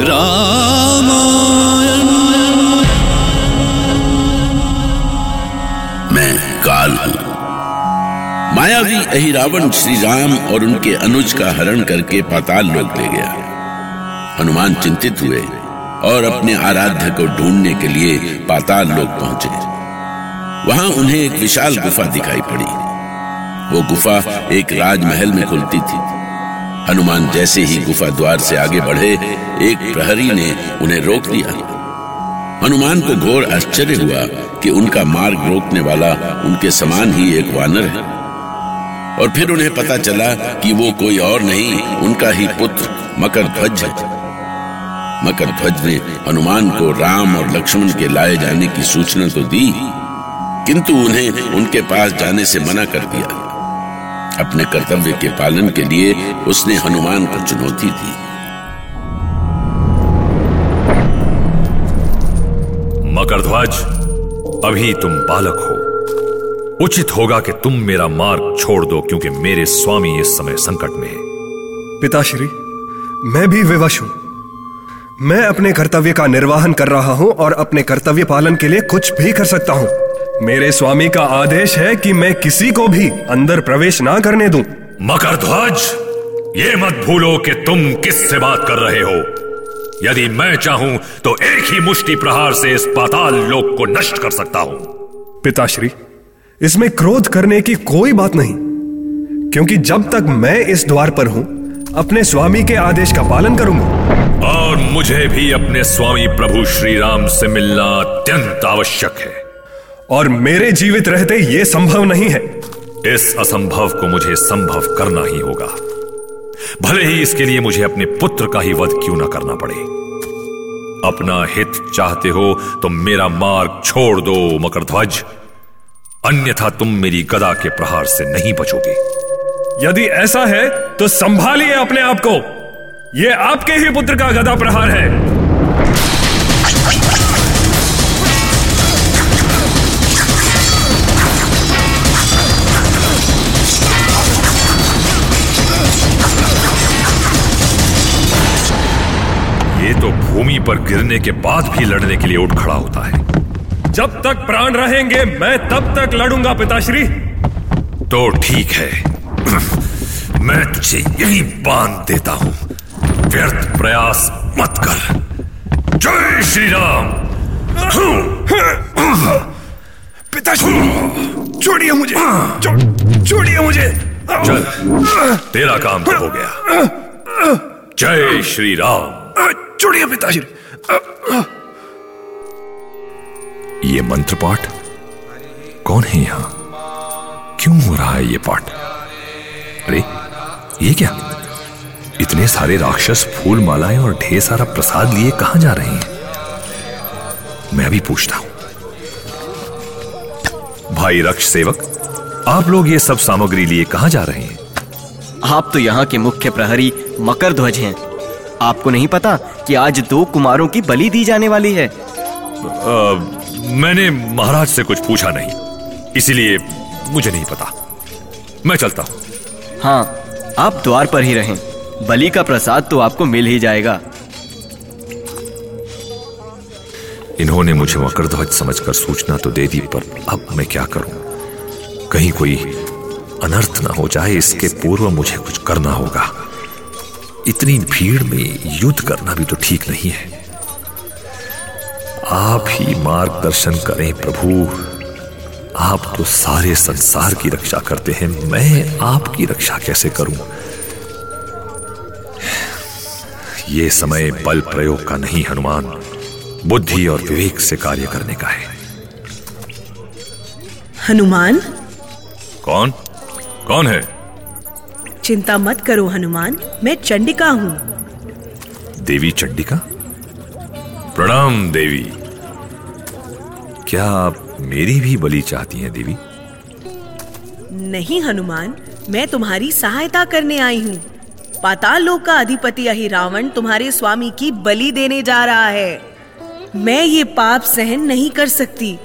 रामायण। श्री राम और उनके अनुज का हरण करके पाताल लोक ले गया। हनुमान चिंतित हुए और अपने आराध्य को ढूँढने के लिए पाताल लोक पहुँचे। वहाँ उन्हें एक विशाल गुफा दिखाई पड़ी। वो गुफा एक राजमहल में खुलती थी। हनुमान जैसे ही गुफा द्वार से आगे बढ़े, एक प्रहरी ने उन्हें रोक दिया। हनुमान को घोर आश्चर्य हुआ कि उनका मार्ग रोकने वाला उनके समान ही एक वानर है। और फिर उन्हें पता चला कि वो कोई और नहीं, उनका ही पुत्र मकर ध्वज है। मकर ध्वज ने हनुमान को राम और लक्ष्मण के लाए जाने की सूचना तो दी, किंतु उन्हें उनके पास जाने से मना कर दिया। अपने कर्तव्य के पालन के लिए उसने हनुमान को चुनौती दी। मकरध्वज अभी तुम बालक हो। उचित होगा कि तुम मेरा मार्ग छोड़ दो क्योंकि मेरे स्वामी इस समय संकट में है। पिताश्री मैं भी विवश हूँ। मैं अपने कर्तव्य का निर्वाहन कर रहा हूँ और अपने कर्तव्य पालन के लिए कुछ भी कर सकता हूँ। मेरे स्वामी का आदेश है कि मैं किसी को भी अंदर प्रवेश ना करने दूँ। मकर ध्वज ये मत भूलो कि तुम किस से बात कर रहे हो। यदि मैं चाहूँ तो एक ही मुष्टि प्रहार से इस पाताल लोक को नष्ट कर सकता हूँ। पिताश्री इसमें क्रोध करने की कोई बात नहीं। क्योंकि जब तक मैं इस द्वार पर हूँ अपने स्वामी के आदेश का पालन करूँगा। और मुझे भी अपने स्वामी प्रभु श्री राम से मिलना अत्यंत आवश्यक है। और मेरे जीवित रहते ये संभव नहीं है। इस असंभव को मुझे संभव करना ही होगा। भले ही इसके लिए मुझे अपने पुत्र का ही वध क्यों ना करना पड़े। अपना हित चाहते हो तो मेरा मार्ग छोड़ दो मकरध्वज। अन्यथा तुम मेरी गदा के प्रहार से नहीं बचोगे। यदि ऐसा है तो संभालिए अपने आप को। यह आपके ही पुत्र का गदा प्रहार है। ये तो भूमि पर गिरने के बाद भी लड़ने के लिए उठ खड़ा होता है। जब तक प्राण रहेंगे मैं तब तक लड़ूँगा पिताश्री। तो ठीक है। मैं तुझे यही बाँध देता हूँ। व्यर्थ प्रयास मत कर। जय श्री राम पिताश्री छोड़िए मुझे। छोड़िए मुझे। चल। तेरा काम तो हो गया। जय श्री राम छोड़िए पिताश्री ये मंत्र पाठ कौन है यहाँ? क्यों हो रहा है ये पाठ? अरे ये क्या? इतने सारे राक्षस फूल मालाएँ और ढेर सारा प्रसाद लिए कहाँ जा रहे हैं? मैं अभी पूछता हूँ। भाई रक्ष सेवक आप लोग ये सब सामग्री लिए कहाँ जा रहे हैं? आप तो यहाँ के मुख्य प्रहरी मकर ध्वज हैं। आपको नहीं पता कि आज दो कुमारों की बलि दी जाने वाली है? आ, मैंने महाराज से कुछ पूछा नहीं इसीलिए मुझे नहीं पता। मैं चलता हूँ। हाँ आप द्वार पर ही रहें। बलि का प्रसाद तो आपको मिल ही जाएगा। इन्होंने मुझे मकर ध्वज समझकर सूचना तो दे दी पर अब मैं क्या करूँ? कहीं कोई अनर्थ ना हो जाए इसके पूर्व मुझे कुछ करना होगा। इतनी भीड़ में युद्ध करना भी तो ठीक नहीं है। आप ही मार्गदर्शन करें प्रभु। आप तो सारे संसार की रक्षा करते हैं। मैं आपकी रक्षा कैसे करूँ? ये समय बल प्रयोग का नहीं हनुमान। बुद्धि और विवेक से कार्य करने का है। हनुमान? कौन? कौन है? चिंता मत करो हनुमान। मैं चंडिका हूँ। देवी चंडिका? प्रणाम देवी। क्या आप मेरी भी बलि चाहती हैं देवी? नहीं हनुमान। मैं तुम्हारी सहायता करने आई हूँ। पाताल लोक का अधिपति अहि रावण तुम्हारे स्वामी की बलि देने जा रहा है। मैं ये पाप सहन नहीं कर सकती।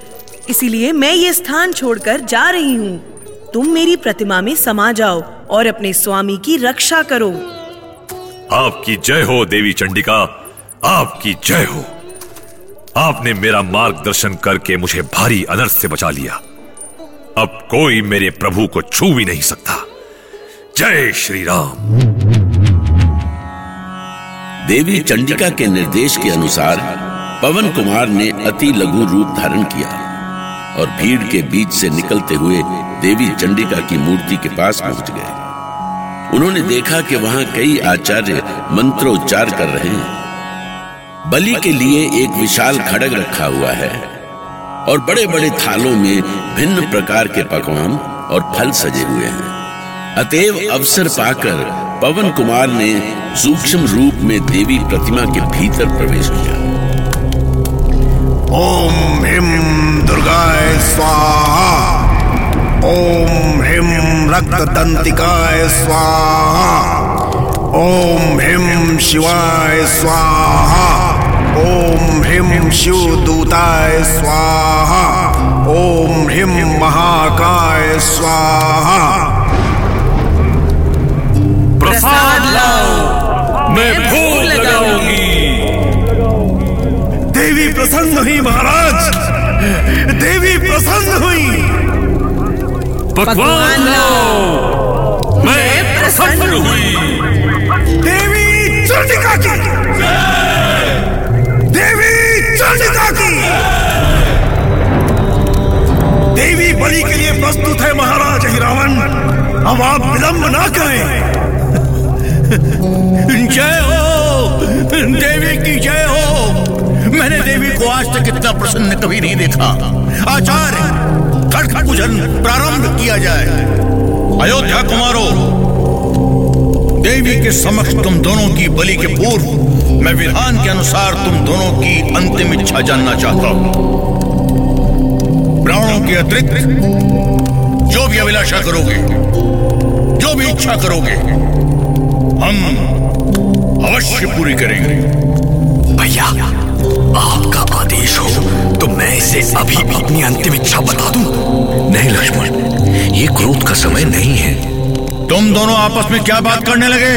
इसीलिए मैं ये स्थान छोड़कर जा रही हूँ। तुम मेरी प्रतिमा में समा जाओ। और अपने स्वामी की रक्षा करो। आपकी जय हो देवी चंडिका। आपकी जय हो। आपने मेरा मार्गदर्शन करके मुझे भारी अनर्थ से बचा लिया। अब कोई मेरे प्रभु को छू भी नहीं सकता। जय श्री राम। देवी चंडिका के निर्देश के अनुसार पवन कुमार ने अति लघु रूप धारण किया और भीड़ के बीच से निकलते हुए देवी चंडिका की मूर्ति के पास पहुँच गए। उन्होंने देखा कि वहाँ कई आचार्य मंत्रोच्चार कर रहे हैं। बलि के लिए एक विशाल खड़ग रखा हुआ है और बड़े बड़े थालों में भिन्न प्रकार के पकवान और फल सजे हुए हैं। अतएव अवसर पाकर पवन कुमार ने सूक्ष्म रूप में देवी प्रतिमा के भीतर प्रवेश किया। ओम हिम दुर्गाय स्वाहा। हिम रक्तदंतिकाय स्वाहा। ओम हिम शिवाय स्वाहा। ओम हिम शिवदूताय स्वाहा। ओम हिम महाकाय स्वाहा। प्रसाद लाओ मैं भोग लगाऊँगी। देवी प्रसन्न हुई महाराज। देवी प्रसन्न हुई। पकवान मैं प्रसन्न हुई। देवी चंडिका की। देवी चंडिका की। देवी बलि के लिए प्रस्तुत है महाराज हिरावन अब आप विलंब ना करें। जय हो। देवी की जय हो। मैंने देवी को आज तक इतना प्रसन्न कभी नहीं देखा। आचार्य खड़खड़ पूजन प्रारंभ किया जाए। अयोध्या कुमारो, देवी के समक्ष तुम दोनों की बलि के पूर्व, मैं विधान के अनुसार तुम दोनों की अंतिम इच्छा जानना चाहता हूँ। प्राणों के अतिरिक्त, जो भी अभिलाषा करोगे, जो भी इच्छा करोगे, हम अवश्य पूरी करेंगे। भैया आपका आदेश हो तो मैं इसे अभी अपनी अंतिम इच्छा बता दूँ। नहीं लक्ष्मण ये क्रोध का समय नहीं है। तुम दोनों आपस में क्या बात करने लगे?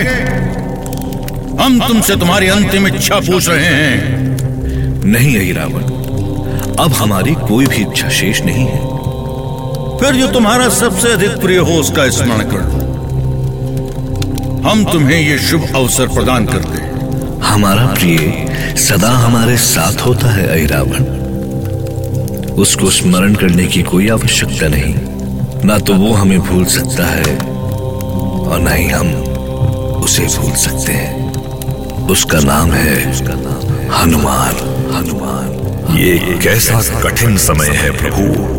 हम तुमसे तुम्हारी अंतिम इच्छा पूछ रहे हैं। नहीं यही रावण अब हमारी कोई भी इच्छा शेष नहीं है। फिर जो तुम्हारा सबसे अधिक प्रिय हो उसका स्मरण कर। हम तुम्हें ये शुभ अवसर प्रदान करते हैं। हमारा प्रिय सदा हमारे साथ होता है ऐरावण उसको स्मरण करने की कोई आवश्यकता नहीं। ना तो वो हमें भूल सकता है, और ना ही हम उसे भूल सकते उसका नाम है। उसका नाम है हनुमान। हनुमान। ये कैसा कठिन समय है प्रभु।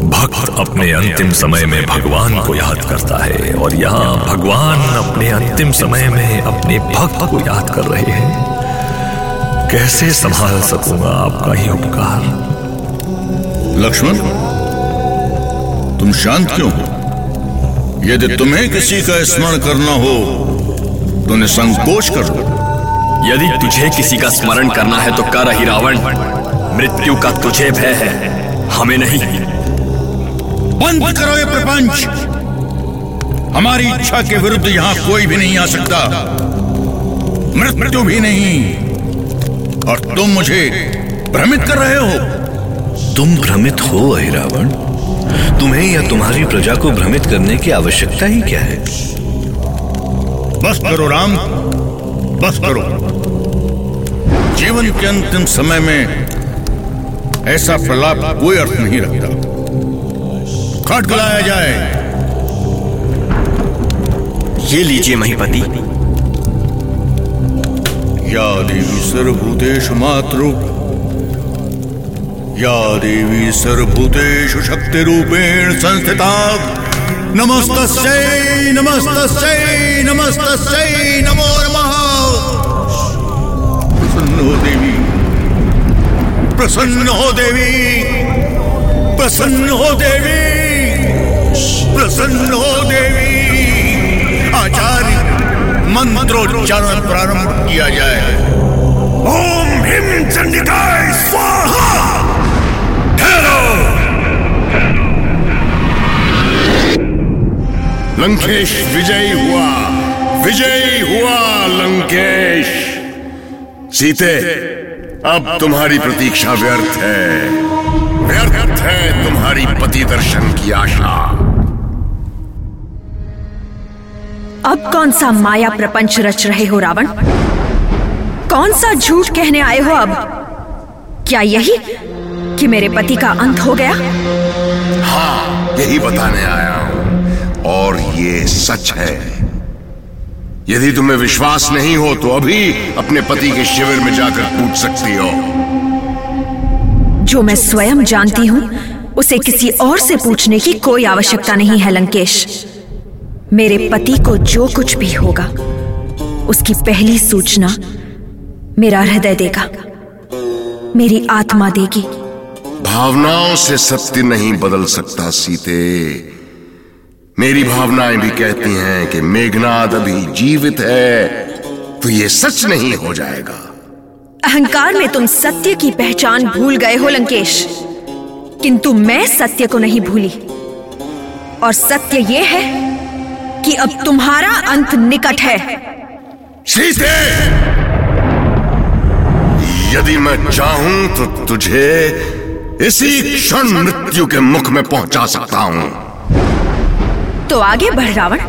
भक्त अपने अंतिम समय में भगवान को याद करता है और यहाँ भगवान अपने अंतिम समय में अपने भक्त को याद कर रहे हैं। कैसे संभाल सकूँगा आपका ही उपकार? लक्ष्मण तुम शांत क्यों हो? यदि तुम्हें किसी का स्मरण करना हो तो निसंकोच कर लो यदि तुझे किसी का स्मरण करना है तो कर ही रावण। मृत्यु का तुझे भय है। हमें नहीं। बंद करो ये प्रपंच। हमारी इच्छा के विरुद्ध यहाँ कोई भी नहीं आ सकता। मृत्यु भी नहीं। और तुम मुझे भ्रमित कर रहे हो। तुम भ्रमित हो अहिरावण। तुम्हें या तुम्हारी प्रजा को भ्रमित करने की आवश्यकता ही क्या है? बस करो राम। बस करो। जीवन के अंतिम समय में ऐसा प्रलाप कोई अर्थ नहीं रखता। खट जाए। ये लीजिए महीपति। या देवी सर्वभूतेषु मातृ। या देवी सर्वभूतेषु शक्ति रूपेण संस्थिता। नमस्तस्यै नमस्तस्यै नमस्तस्यै नमो नमः। प्रसन्न हो देवी। प्रसन्न हो देवी। प्रसन्न हो देवी। प्रसन्न देवी। आचार्य, मंत्रोच्चारण प्रारंभ किया जाए। ओम हिम चंडिकाय स्वाहा। ठहरो। लंकेश, विजयी हुआ। विजयी हुआ लंकेश। सीते अब तुम्हारी प्रतीक्षा व्यर्थ है। व्यर्थ है तुम्हारी पति दर्शन की आशा। अब कौन सा माया प्रपंच रच रहे हो रावण? कौन सा झूठ कहने आए हो अब? क्या यही कि मेरे पति का अंत हो गया? हाँ यही बताने आया हूँ। और ये सच है। यदि तुम्हें विश्वास नहीं हो तो अभी अपने पति के शिविर में जाकर पूछ सकती हो। जो मैं स्वयं जानती हूँ उसे किसी और से पूछने की कोई आवश्यकता नहीं है लंकेश। मेरे पति को जो कुछ भी होगा उसकी पहली सूचना मेरा हृदय देगा मेरी आत्मा देगी। भावनाओं से सत्य नहीं बदल सकता सीते। मेरी भावनाएँ भी कहती हैं कि मेघनाद अभी जीवित है तो ये सच नहीं हो जाएगा। अहंकार में तुम सत्य की पहचान भूल गए हो लंकेश। किंतु मैं सत्य को नहीं भूली। और सत्य यह है कि अब तुम्हारा अंत निकट है। सीते यदि मैं चाहूँ तो तुझे इसी क्षण मृत्यु के मुख में पहुँचा सकता हूँ। तो आगे बढ़ रावण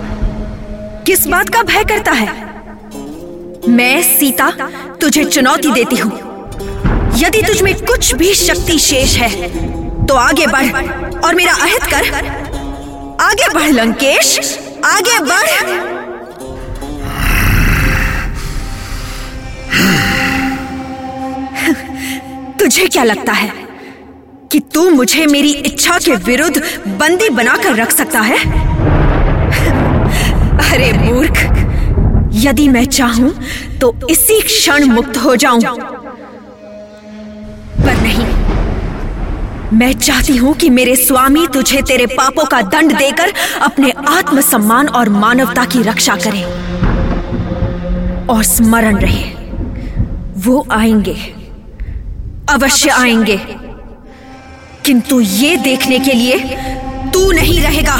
किस बात का भय करता है? मैं सीता तुझे चुनौती देती हूँ। यदि तुझ में कुछ भी शक्ति शेष है तो आगे बढ़ और मेरा अहित कर। आगे बढ़ लंकेश! आगे बढ़। तुझे क्या लगता है कि तू मुझे मेरी इच्छा के विरुद्ध बंदी बनाकर रख सकता है? अरे मूर्ख, यदि मैं चाहूँ तो इसी क्षण मुक्त हो जाऊँ। पर नहीं मैं चाहती हूँ कि मेरे स्वामी तुझे तेरे पापों का दंड देकर अपने आत्मसम्मान और मानवता की रक्षा करें और स्मरण रहे। वो आएँगे, अवश्य आएँगे। किंतु ये देखने के लिए तू नहीं रहेगा।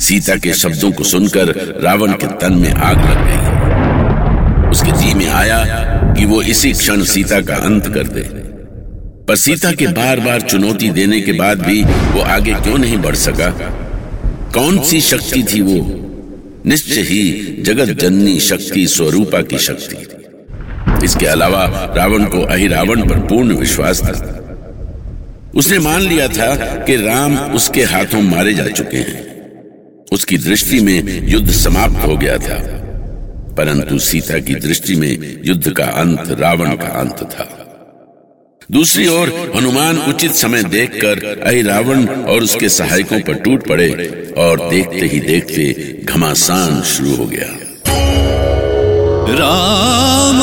सीता के शब्दों को सुनकर रावण के तन में आग लग गई। उसके जी में आया कि वो इसी क्षण सीता का अंत कर दे। पर सीता के बार बार चुनौती देने के बाद भी वो आगे क्यों नहीं बढ़ सका? कौन सी शक्ति थी वो? निश्चय ही जगत जननी शक्ति स्वरूपा की शक्ति। इसके अलावा रावण को अहिरावण पर पूर्ण विश्वास था। उसने मान लिया था कि राम उसके हाथों मारे जा चुके हैं। उसकी दृष्टि में युद्ध समाप्त हो गया था। परंतु सीता की दृष्टि में युद्ध का अंत रावण का अंत था। दूसरी ओर, हनुमान उचित समय देखकर अहिरावण और उसके सहायकों पर टूट पड़े और देखते ही देखते घमासान शुरू हो गया। राम